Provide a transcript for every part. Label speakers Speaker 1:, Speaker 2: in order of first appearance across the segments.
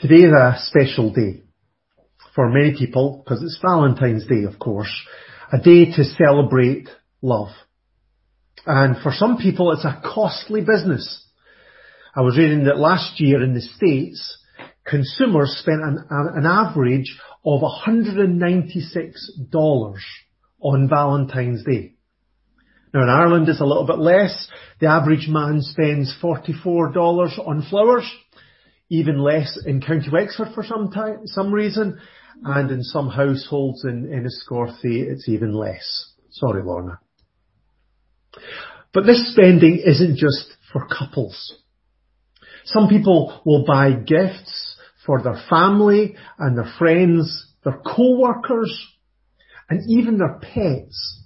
Speaker 1: Today is a special day for many people because it's Valentine's Day, of course, a day to celebrate love. And for some people, it's a costly business. I was reading that last year in the States, consumers spent an, an average of $196 on Valentine's Day. Now in Ireland it's a little bit less. The average man spends $44 on flowers, even less in County Wexford for some time, some reason, and in some households in, Enniscorthy it's even less. Sorry Lorna. But this spending isn't just for couples. Some people will buy gifts for their family and their friends, their co-workers, and even their pets.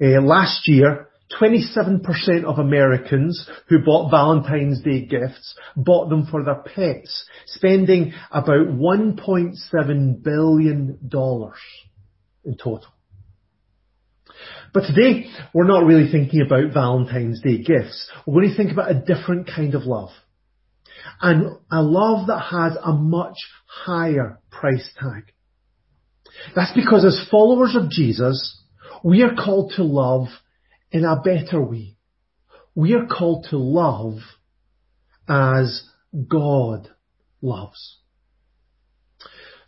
Speaker 1: Uh, last year, 27% of Americans who bought Valentine's Day gifts bought them for their pets, spending about $1.7 billion in total. But today, we're not really thinking about Valentine's Day gifts. We're going to think about a different kind of love. And a love that has a much higher price tag. That's because as followers of Jesus, we are called to love in a better way. We are called to love as God loves.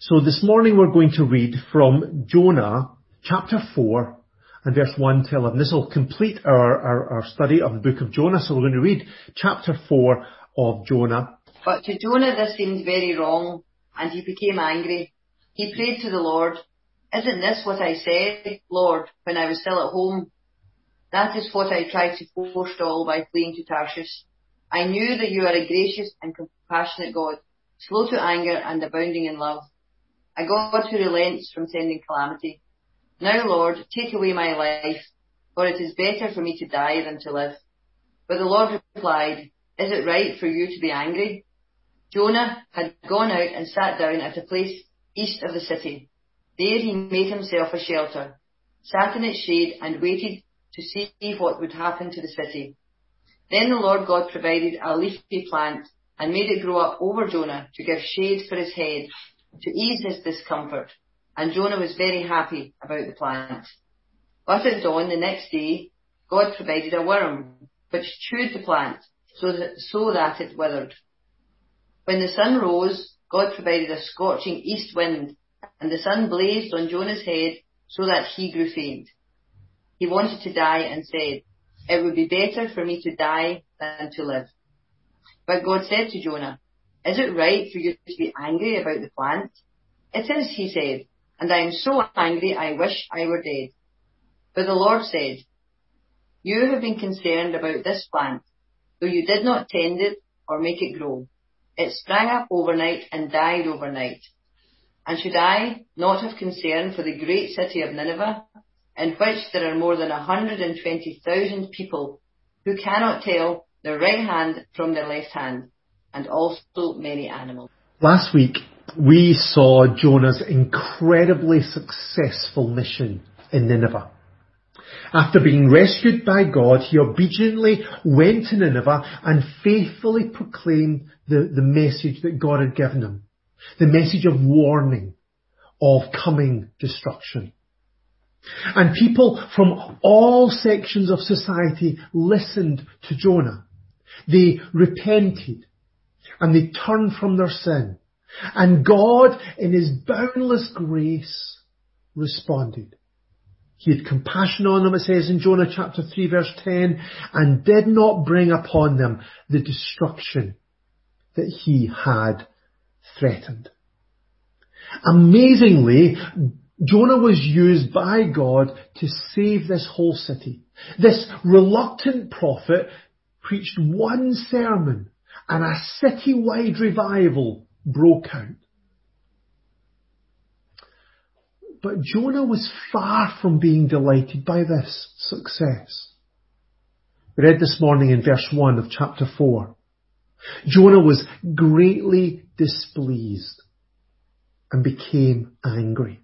Speaker 1: So this morning we're going to read from Jonah chapter 4 and verse 1 to 11. This will complete our, our, our study of the book of Jonah. So we're going to read chapter 4 of Jonah.
Speaker 2: But to Jonah this seemed very wrong and he became angry. He prayed to the Lord, Isn't this what I said, Lord, when I was still at home? That is what I tried to forestall by fleeing to Tarshish. I knew that you are a gracious and compassionate God, slow to anger and abounding in love. A God who relents from sending calamity. Now, Lord, take away my life, for it is better for me to die than to live. But the Lord replied, Is it right for you to be angry? Jonah had gone out and sat down at a place east of the city. There he made himself a shelter, sat in its shade and waited to see what would happen to the city. Then the Lord God provided a leafy plant and made it grow up over Jonah to give shade for his head, to ease his discomfort. And Jonah was very happy about the plant. But at dawn the next day, God provided a worm, which chewed the plant, so that, so that it withered. When the sun rose, God provided a scorching east wind, and the sun blazed on Jonah's head, so that he grew faint. He wanted to die and said, It would be better for me to die than to live. But God said to Jonah, Is it right for you to be angry about the plant? It is, he said, and I am so angry I wish I were dead. But the Lord said, You have been concerned about this plant, though you did not tend it or make it grow. It sprang up overnight and died overnight. And should I not have concern for the great city of Nineveh, in which there are more than 120,000 people who cannot tell their right hand from their left hand, and also many animals.
Speaker 1: Last week, we saw Jonah's incredibly successful mission in Nineveh. After being rescued by God, he obediently went to Nineveh and faithfully proclaimed the, the message that God had given him. The message of warning of coming destruction. And people from all sections of society listened to Jonah. They repented and they turned from their sin. And God, in His boundless grace, responded. He had compassion on them, it says in Jonah chapter 3 verse 10, and did not bring upon them the destruction that He had threatened. Amazingly, Jonah was used by God to save this whole city. This reluctant prophet preached one sermon and a city-wide revival broke out. But Jonah was far from being delighted by this success. We read this morning in verse 1 of chapter 4. Jonah was greatly displeased and became angry.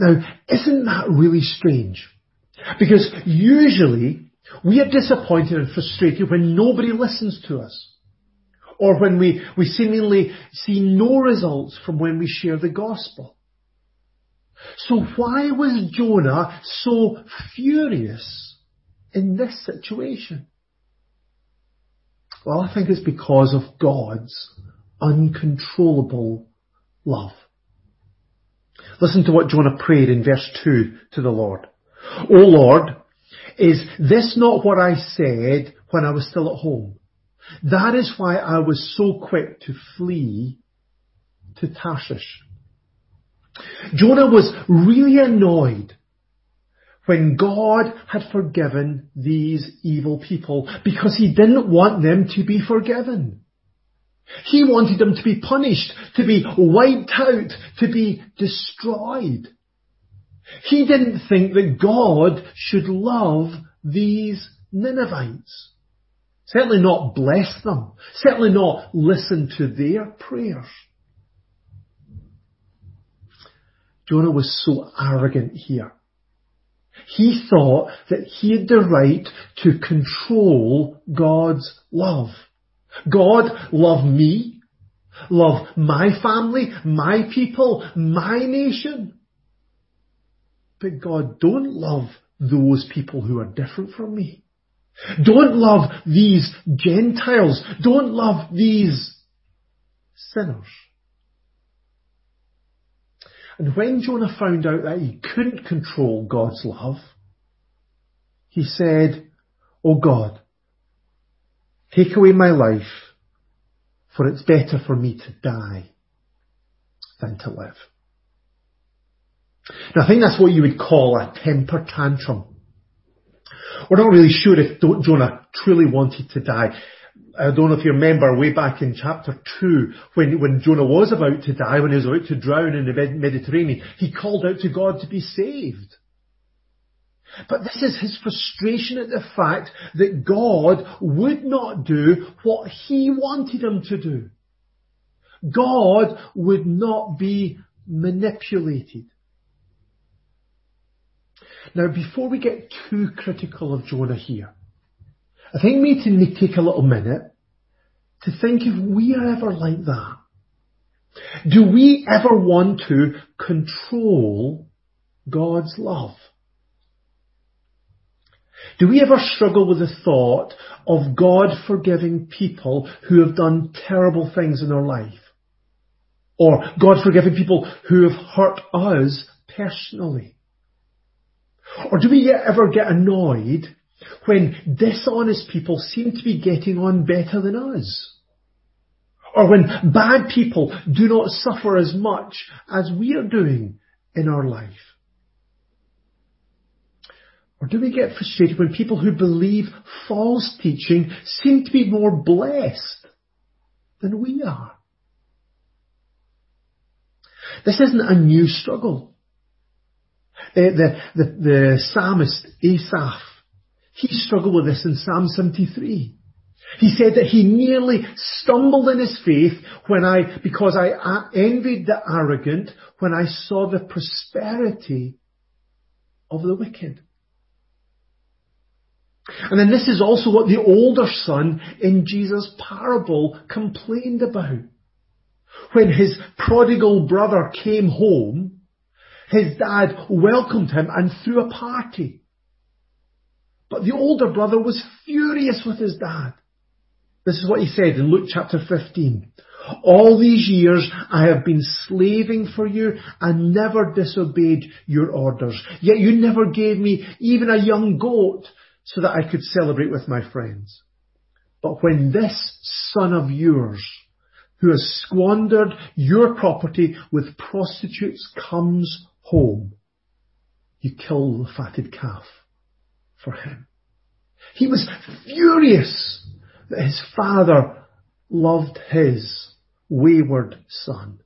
Speaker 1: Now, isn't that really strange? Because usually we are disappointed and frustrated when nobody listens to us. or when we, we seemingly see no results from when we share the gospel. So why was Jonah so furious in this situation? Well, I think it's because of God's uncontrollable love. Listen to what Jonah prayed in verse 2 to the Lord. O Lord, is this not what I said when I was still at home? That is why I was so quick to flee to Tarshish. Jonah was really annoyed when God had forgiven these evil people because he didn't want them to be forgiven. He wanted them to be punished, to be wiped out, to be destroyed. He didn't think that God should love these Ninevites. Certainly not bless them. Certainly not listen to their prayers. Jonah was so arrogant here. He thought that he had the right to control God's love. God, love me, love my family, my people, my nation. But God, don't love those people who are different from me. Don't love these Gentiles. Don't love these sinners. And when Jonah found out that he couldn't control God's love, he said, Oh God, take away my life, for it's better for me to die than to live. Now I think that's what you would call a temper tantrum. We're not really sure if Jonah truly wanted to die. I don't know if you remember way back in chapter 2 when, when Jonah was about to die, when he was about to drown in the Mediterranean, he called out to God to be saved. But this is his frustration at the fact that God would not do what he wanted him to do. God would not be manipulated. Now, before we get too critical of Jonah here, I think we need to take a little minute to think if we are ever like that. Do we ever want to control God's love? Do we ever struggle with the thought of God forgiving people who have done terrible things in their life? Or God forgiving people who have hurt us personally? Or do we ever get annoyed when dishonest people seem to be getting on better than us? Or when bad people do not suffer as much as we are doing in our life? Or do we get frustrated when people who believe false teaching seem to be more blessed than we are? This isn't a new struggle. Uh, the, the, the psalmist Asaph, he struggled with this in Psalm 73. He said that he nearly stumbled in his faith when I, because I envied the arrogant when I saw the prosperity of the wicked. And then this is also what the older son in Jesus' parable complained about. When his prodigal brother came home, his dad welcomed him and threw a party. But the older brother was furious with his dad. This is what he said in Luke chapter 15. All these years I have been slaving for you and never disobeyed your orders. Yet you never gave me even a young goat so that I could celebrate with my friends. But when this son of yours who has squandered your property with prostitutes comes home, you kill the fatted calf for him. He was furious that his father loved his wayward son.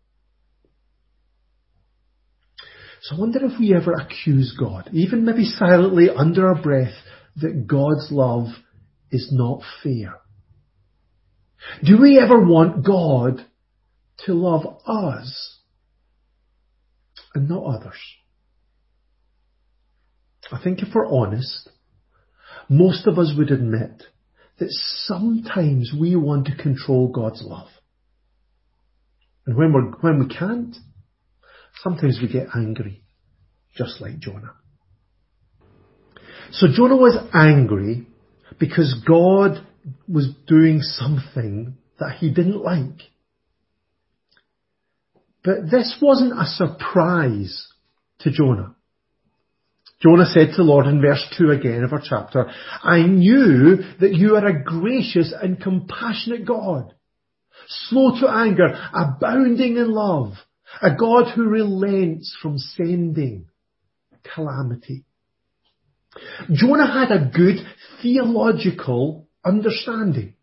Speaker 1: So I wonder if we ever accuse God, even maybe silently under our breath, that God's love is not fair. Do we ever want God to love us and not others. I think if we're honest, most of us would admit that sometimes we want to control God's love. And when, we're, when we can't, sometimes we get angry, just like Jonah. So Jonah was angry because God was doing something that he didn't like. But this wasn't a surprise to Jonah. Jonah said to the Lord in verse 2 again of our chapter, I knew that you are a gracious and compassionate God, slow to anger, abounding in love, a God who relents from sending calamity. Jonah had a good theological understanding.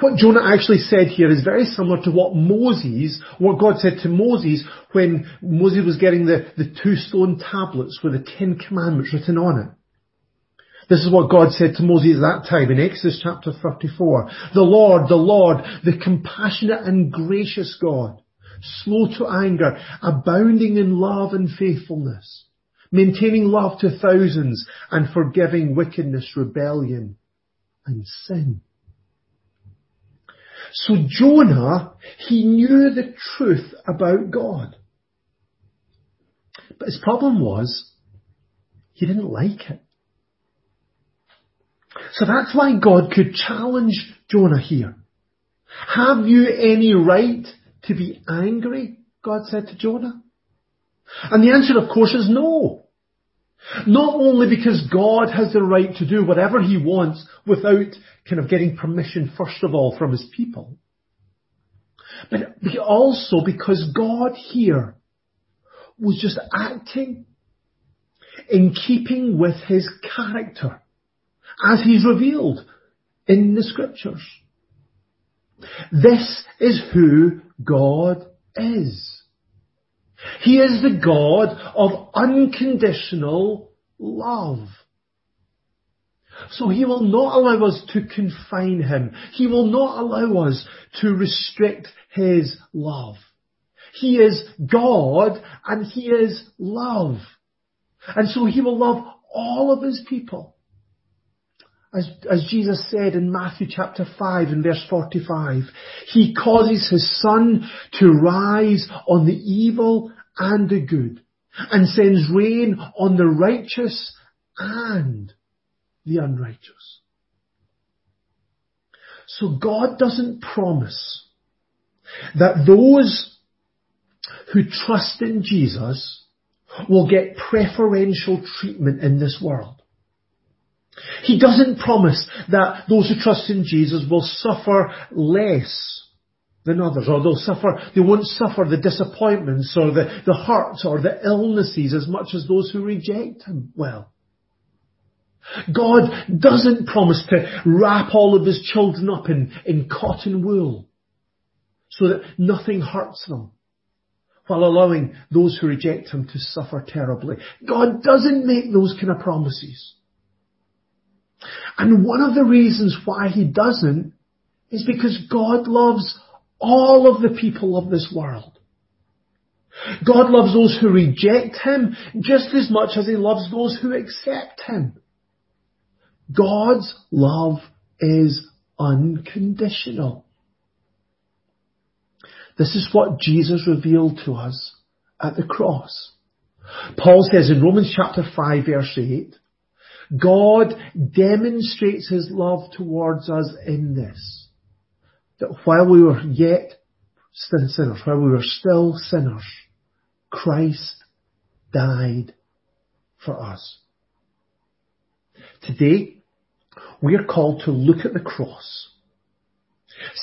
Speaker 1: What Jonah actually said here is very similar to what Moses, what God said to Moses when Moses was getting the, the two stone tablets with the Ten Commandments written on it. This is what God said to Moses at that time in Exodus chapter 34. The Lord, the Lord, the compassionate and gracious God, slow to anger, abounding in love and faithfulness, maintaining love to thousands and forgiving wickedness, rebellion and sin. So Jonah, he knew the truth about God. But his problem was, he didn't like it. So that's why God could challenge Jonah here. Have you any right to be angry? God said to Jonah. And the answer of course is no. Not only because God has the right to do whatever he wants without kind of getting permission first of all from his people, but also because God here was just acting in keeping with his character as he's revealed in the scriptures. This is who God is. He is the God of unconditional love. So he will not allow us to confine him. He will not allow us to restrict his love. He is God and he is love. And so he will love all of his people. As, as Jesus said in Matthew chapter 5 and verse 45, He causes His sun to rise on the evil and the good, and sends rain on the righteous and the unrighteous. So God doesn't promise that those who trust in Jesus will get preferential treatment in this world. He doesn't promise that those who trust in Jesus will suffer less than others, or they'll suffer, they won't suffer the disappointments or the, the hurts or the illnesses as much as those who reject Him well. God doesn't promise to wrap all of His children up in, in cotton wool so that nothing hurts them while allowing those who reject Him to suffer terribly. God doesn't make those kind of promises. And one of the reasons why he doesn't is because God loves all of the people of this world. God loves those who reject him just as much as he loves those who accept him. God's love is unconditional. This is what Jesus revealed to us at the cross. Paul says in Romans chapter 5 verse 8, God demonstrates his love towards us in this. That while we were yet sinners, while we were still sinners, Christ died for us. Today, we are called to look at the cross.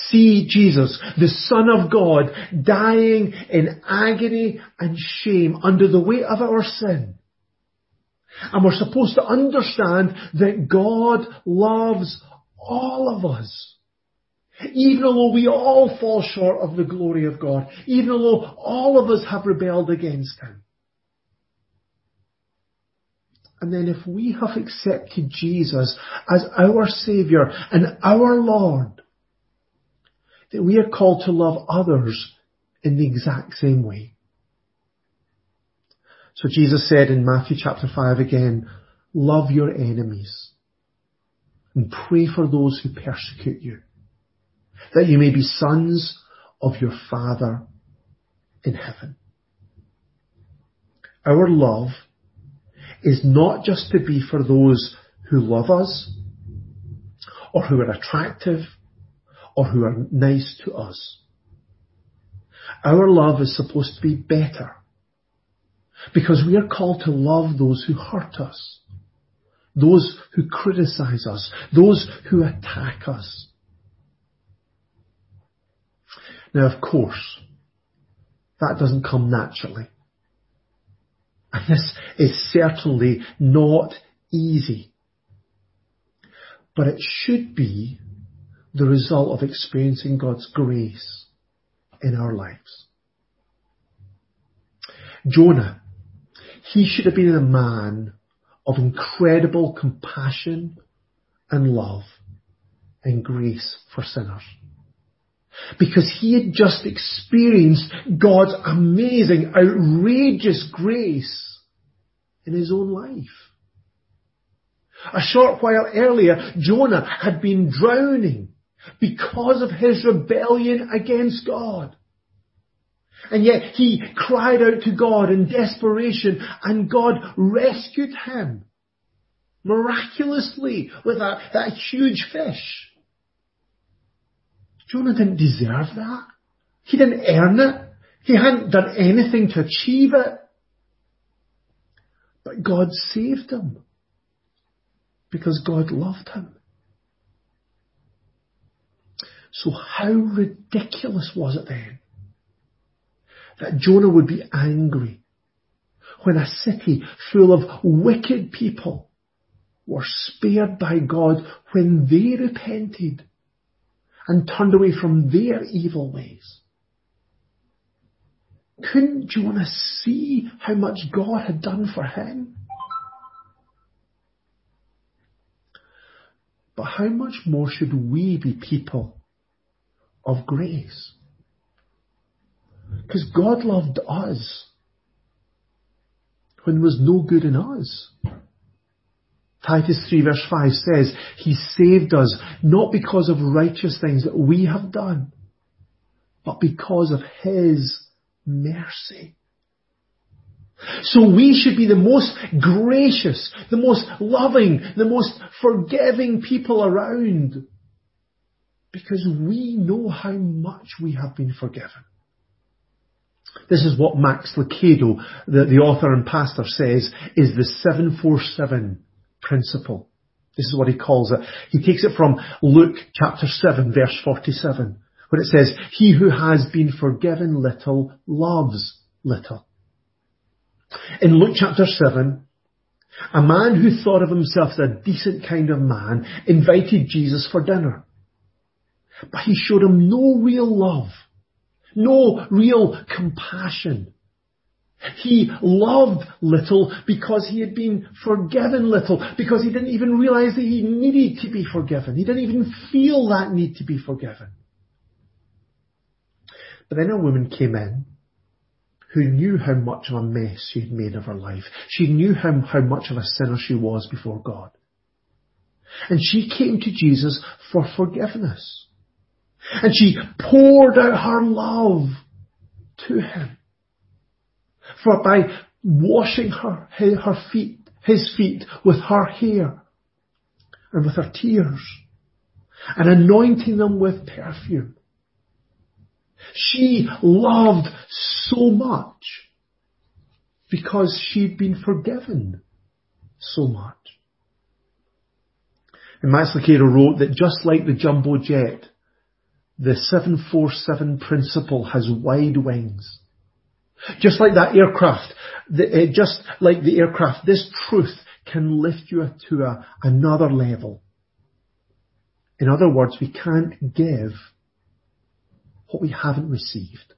Speaker 1: See Jesus, the Son of God, dying in agony and shame under the weight of our sin and we're supposed to understand that God loves all of us. Even though we all fall short of the glory of God, even though all of us have rebelled against Him. And then if we have accepted Jesus as our Saviour and our Lord, then we are called to love others in the exact same way. So Jesus said in Matthew chapter 5 again, love your enemies. and pray for those who persecute you, that you may be sons of your Father in heaven. Our love is not just to be for those who love us, or who are attractive, or who are nice to us. Our love is supposed to be better because we are called to love those who hurt us, those who criticize us, those who attack us. Now, of course, that doesn't come naturally. And this is certainly not easy. But it should be the result of experiencing God's grace in our lives. Jonah, he should have been a man of incredible compassion and love and grace for sinners. Because he had just experienced God's amazing, outrageous grace in his own life. A short while earlier, Jonah had been drowning because of his rebellion against God. And yet he cried out to God in desperation and God rescued him miraculously with a, that huge fish. Jonah didn't deserve that. He didn't earn it. He hadn't done anything to achieve it. But God saved him because God loved him. So how ridiculous was it then that Jonah would be angry when a city full of wicked people were spared by God when they repented and turned away from their evil ways. Couldn't Jonah see how much God had done for him? But how much more should we be people of grace? Because God loved us when there was no good in us. Titus 3 verse 5 says, He saved us not because of righteous things that we have done, but because of His mercy. So we should be the most gracious, the most loving, the most forgiving people around. Because we know how much we have been forgiven. This is what Max Lucado, the, the author and pastor says, is the 747 principle. This is what he calls it. He takes it from Luke chapter 7 verse 47, where it says, He who has been forgiven little loves little. In Luke chapter 7, a man who thought of himself as a decent kind of man invited Jesus for dinner. But he showed him no real love, no real compassion. He loved little because he had been forgiven little, because he didn't even realize that he needed to be forgiven. He didn't even feel that need to be forgiven. But then a woman came in who knew how much of a mess she had made of her life. She knew how, how much of a sinner she was before God. And she came to Jesus for forgiveness. And she poured out her love to him. For by washing her, her feet, his feet with her hair and with her tears and anointing them with perfume. She loved so much because she'd been forgiven so much. And Lucado wrote that just like the jumbo jet, the 747 principle has wide wings. Just like that aircraft, the, uh, just like the aircraft, this truth can lift you to a, another level. In other words, we can't give what we haven't received.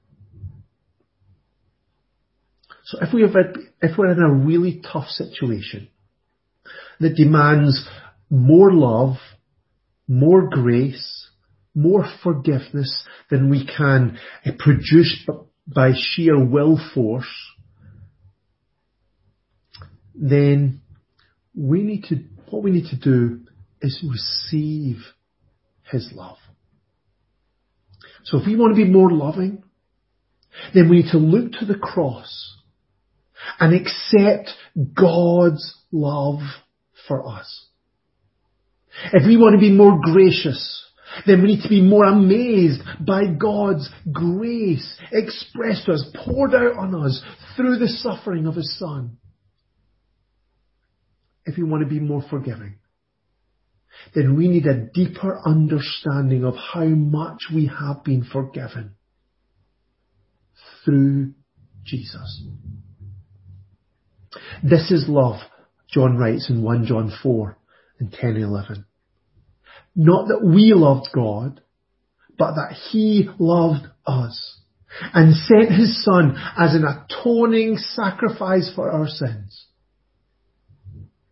Speaker 1: So if we have, if we're in a really tough situation that demands more love, more grace, more forgiveness than we can uh, produce by sheer will force, then we need to, what we need to do is receive his love. So if we want to be more loving, then we need to look to the cross and accept God's love for us. If we want to be more gracious, then we need to be more amazed by God's grace expressed to us, poured out on us through the suffering of His Son. If we want to be more forgiving, then we need a deeper understanding of how much we have been forgiven through Jesus. This is love, John writes in 1 John 4 and 10 and 11. Not that we loved God, but that He loved us and sent His Son as an atoning sacrifice for our sins.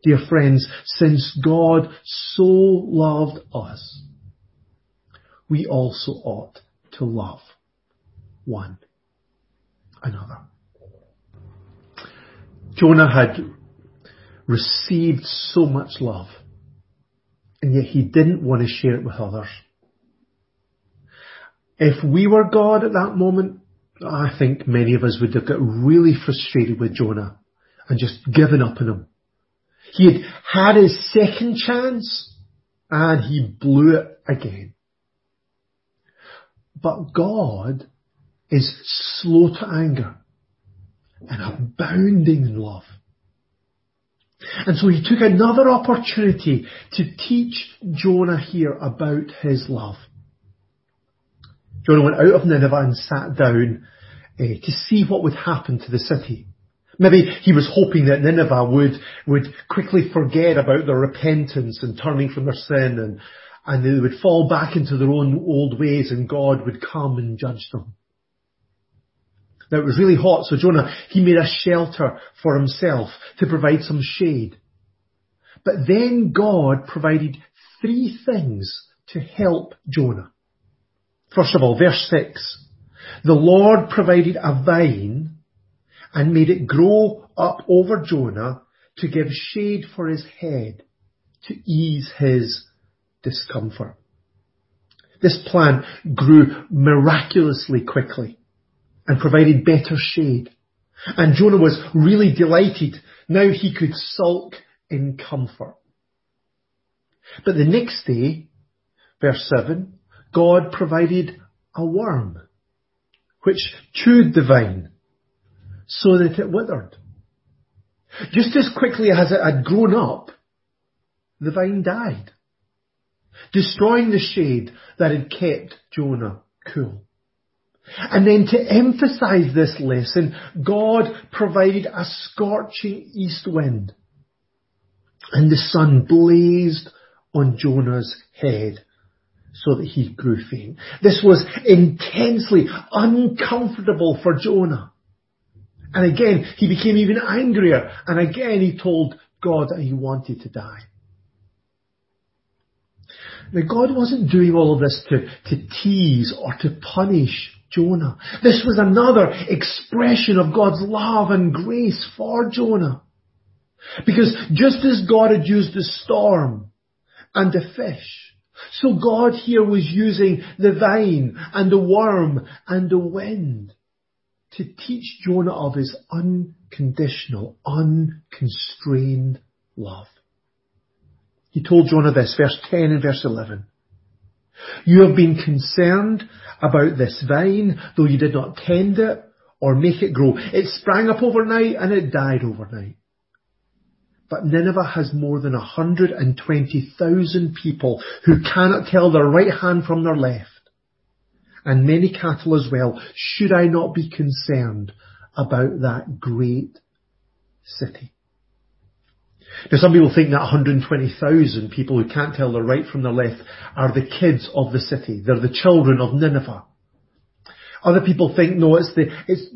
Speaker 1: Dear friends, since God so loved us, we also ought to love one another. Jonah had received so much love, and yet he didn't want to share it with others. If we were God at that moment, I think many of us would have got really frustrated with Jonah and just given up on him. He had had his second chance and he blew it again. But God is slow to anger and abounding in love. And so he took another opportunity to teach Jonah here about his love. Jonah went out of Nineveh and sat down uh, to see what would happen to the city. Maybe he was hoping that Nineveh would, would quickly forget about their repentance and turning from their sin and, and they would fall back into their own old ways and God would come and judge them. Now it was really hot, so Jonah, he made a shelter for himself to provide some shade. But then God provided three things to help Jonah. First of all, verse 6. The Lord provided a vine and made it grow up over Jonah to give shade for his head to ease his discomfort. This plant grew miraculously quickly and provided better shade. And Jonah was really delighted. Now he could sulk in comfort. But the next day, verse 7, God provided a worm which chewed the vine so that it withered. Just as quickly as it had grown up, the vine died, destroying the shade that had kept Jonah cool. And then to emphasize this lesson, God provided a scorching east wind. And the sun blazed on Jonah's head so that he grew faint. This was intensely uncomfortable for Jonah. And again, he became even angrier. And again, he told God that he wanted to die. Now, God wasn't doing all of this to, to tease or to punish Jonah. This was another expression of God's love and grace for Jonah. Because just as God had used the storm and the fish, so God here was using the vine and the worm and the wind to teach Jonah of his unconditional, unconstrained love. He told Jonah this, verse 10 and verse 11. You have been concerned about this vine, though you did not tend it or make it grow. It sprang up overnight and it died overnight. But Nineveh has more than 120,000 people who cannot tell their right hand from their left. And many cattle as well. Should I not be concerned about that great city? Now some people think that 120,000 people who can't tell their right from their left are the kids of the city. They're the children of Nineveh. Other people think, no, it's the, it's,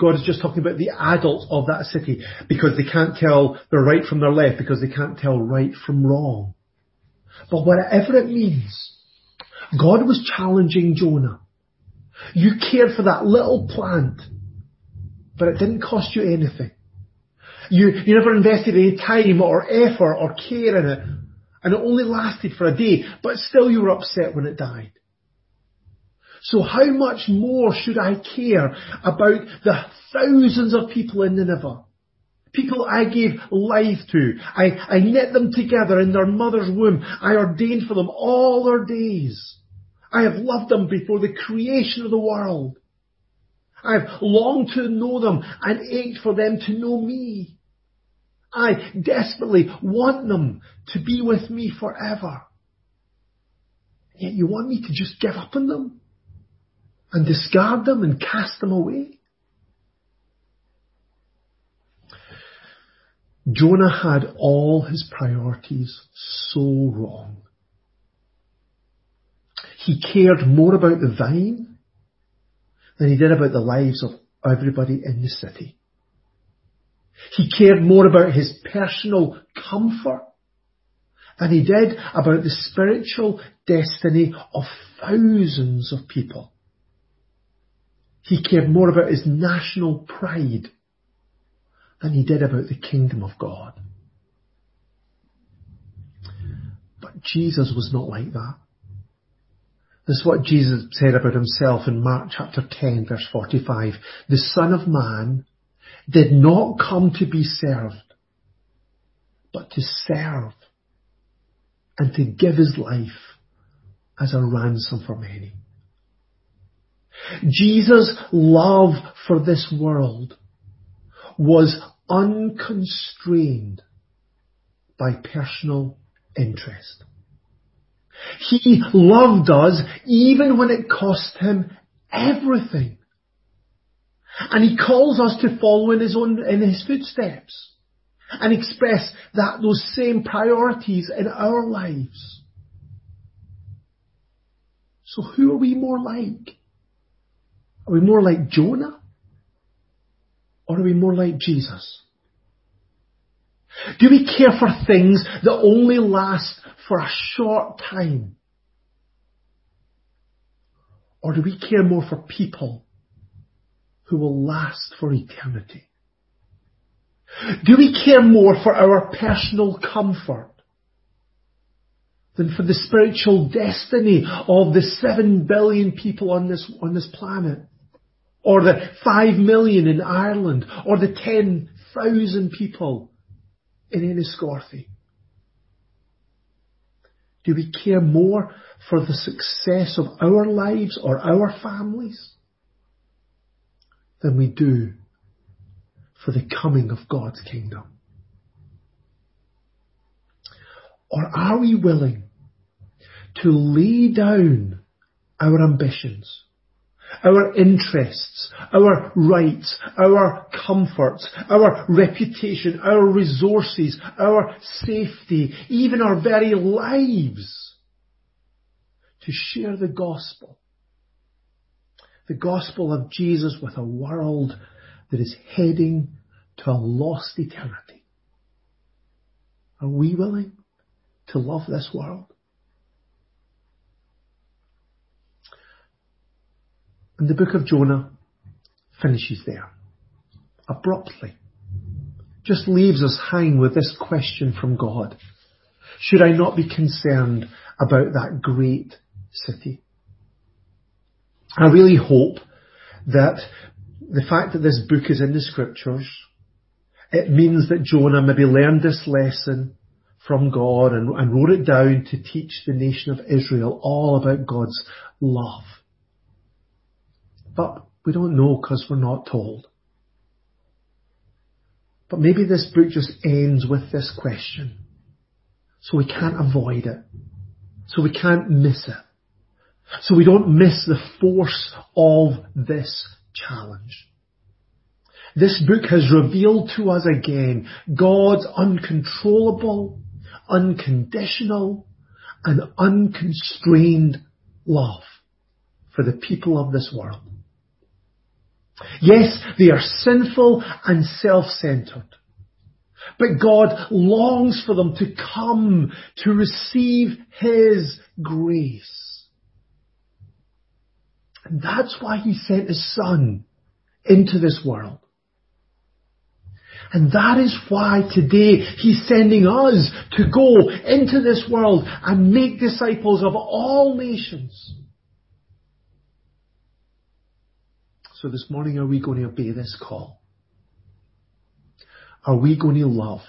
Speaker 1: God is just talking about the adults of that city because they can't tell their right from their left because they can't tell right from wrong. But whatever it means, God was challenging Jonah. You cared for that little plant, but it didn't cost you anything. You, you never invested any time or effort or care in it. And it only lasted for a day, but still you were upset when it died. So how much more should I care about the thousands of people in Nineveh? People I gave life to. I, I knit them together in their mother's womb. I ordained for them all their days. I have loved them before the creation of the world. I have longed to know them and ached for them to know me. I desperately want them to be with me forever. Yet you want me to just give up on them and discard them and cast them away? Jonah had all his priorities so wrong. He cared more about the vine than he did about the lives of everybody in the city. He cared more about his personal comfort than he did about the spiritual destiny of thousands of people. He cared more about his national pride than he did about the kingdom of God. But Jesus was not like that. This is what Jesus said about himself in Mark chapter 10 verse 45. The Son of Man did not come to be served, but to serve and to give his life as a ransom for many. Jesus' love for this world was unconstrained by personal interest. He loved us even when it cost him everything. And he calls us to follow in his own, in his footsteps and express that, those same priorities in our lives. So who are we more like? Are we more like Jonah? Or are we more like Jesus? Do we care for things that only last for a short time? Or do we care more for people who will last for eternity? Do we care more for our personal comfort than for the spiritual destiny of the seven billion people on this, on this planet? Or the five million in Ireland? Or the ten thousand people in Enniscorthy? Do we care more for the success of our lives or our families than we do for the coming of God's kingdom? Or are we willing to lay down our ambitions our interests, our rights, our comforts, our reputation, our resources, our safety, even our very lives to share the gospel. The gospel of Jesus with a world that is heading to a lost eternity. Are we willing to love this world? And the book of Jonah finishes there. Abruptly. Just leaves us hanging with this question from God. Should I not be concerned about that great city? I really hope that the fact that this book is in the scriptures, it means that Jonah maybe learned this lesson from God and, and wrote it down to teach the nation of Israel all about God's love but we don't know because we're not told. But maybe this book just ends with this question. So we can't avoid it. So we can't miss it. So we don't miss the force of this challenge. This book has revealed to us again God's uncontrollable, unconditional, and unconstrained love for the people of this world. Yes, they are sinful and self-centered. But God longs for them to come to receive His grace. And that's why He sent His Son into this world. And that is why today He's sending us to go into this world and make disciples of all nations. So this morning, are we going to obey this call? Are we going to love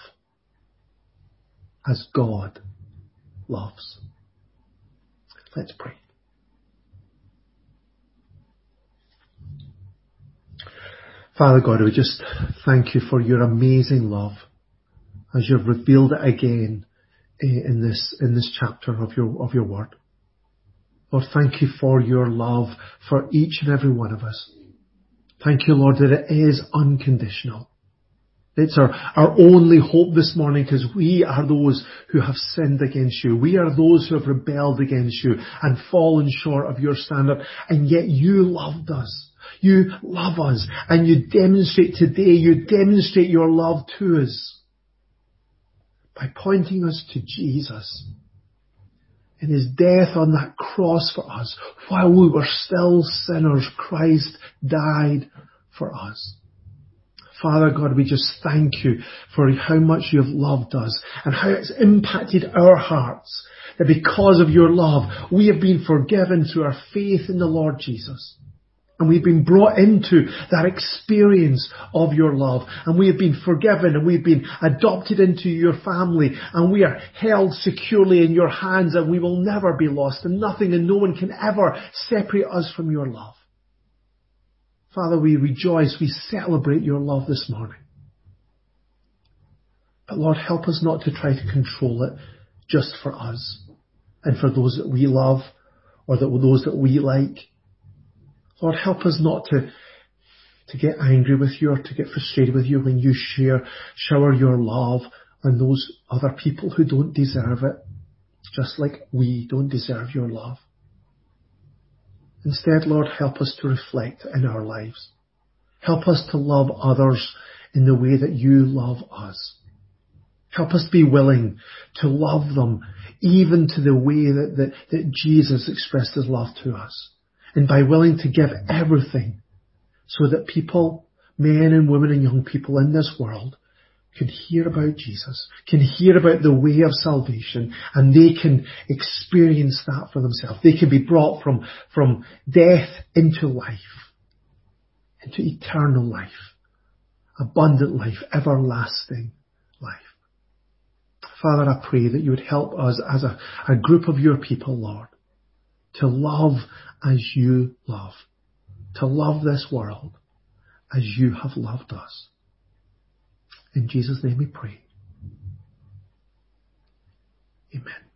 Speaker 1: as God loves? Let's pray. Father God, we just thank you for your amazing love as you've revealed it again eh, in this, in this chapter of your, of your word. Lord, thank you for your love for each and every one of us. Thank you, Lord, that it is unconditional. It's our, our only hope this morning because we are those who have sinned against you. We are those who have rebelled against you and fallen short of your standard. And yet you loved us. You love us and you demonstrate today, you demonstrate your love to us by pointing us to Jesus in his death on that cross for us. While we were still sinners, Christ died for us. Father God, we just thank you for how much you've loved us and how it's impacted our hearts. That because of your love, we have been forgiven through our faith in the Lord Jesus. And we've been brought into that experience of your love. And we have been forgiven and we've been adopted into your family. And we are held securely in your hands and we will never be lost. And nothing and no one can ever separate us from your love. Father, we rejoice, we celebrate your love this morning. But Lord, help us not to try to control it just for us and for those that we love or that those that we like. Lord, help us not to, to get angry with you or to get frustrated with you when you share, shower your love on those other people who don't deserve it, just like we don't deserve your love. Instead, Lord, help us to reflect in our lives. Help us to love others in the way that you love us. Help us be willing to love them even to the way that, that, that Jesus expressed his love to us and by willing to give everything so that people, men and women and young people in this world can hear about Jesus, can hear about the way of salvation, and they can experience that for themselves. They can be brought from, from death into life, into eternal life, abundant life, everlasting life. Father, I pray that you would help us as a, a group of your people, Lord, to love as you love, to love this world as you have loved us. In Jesus' name we pray. Amen.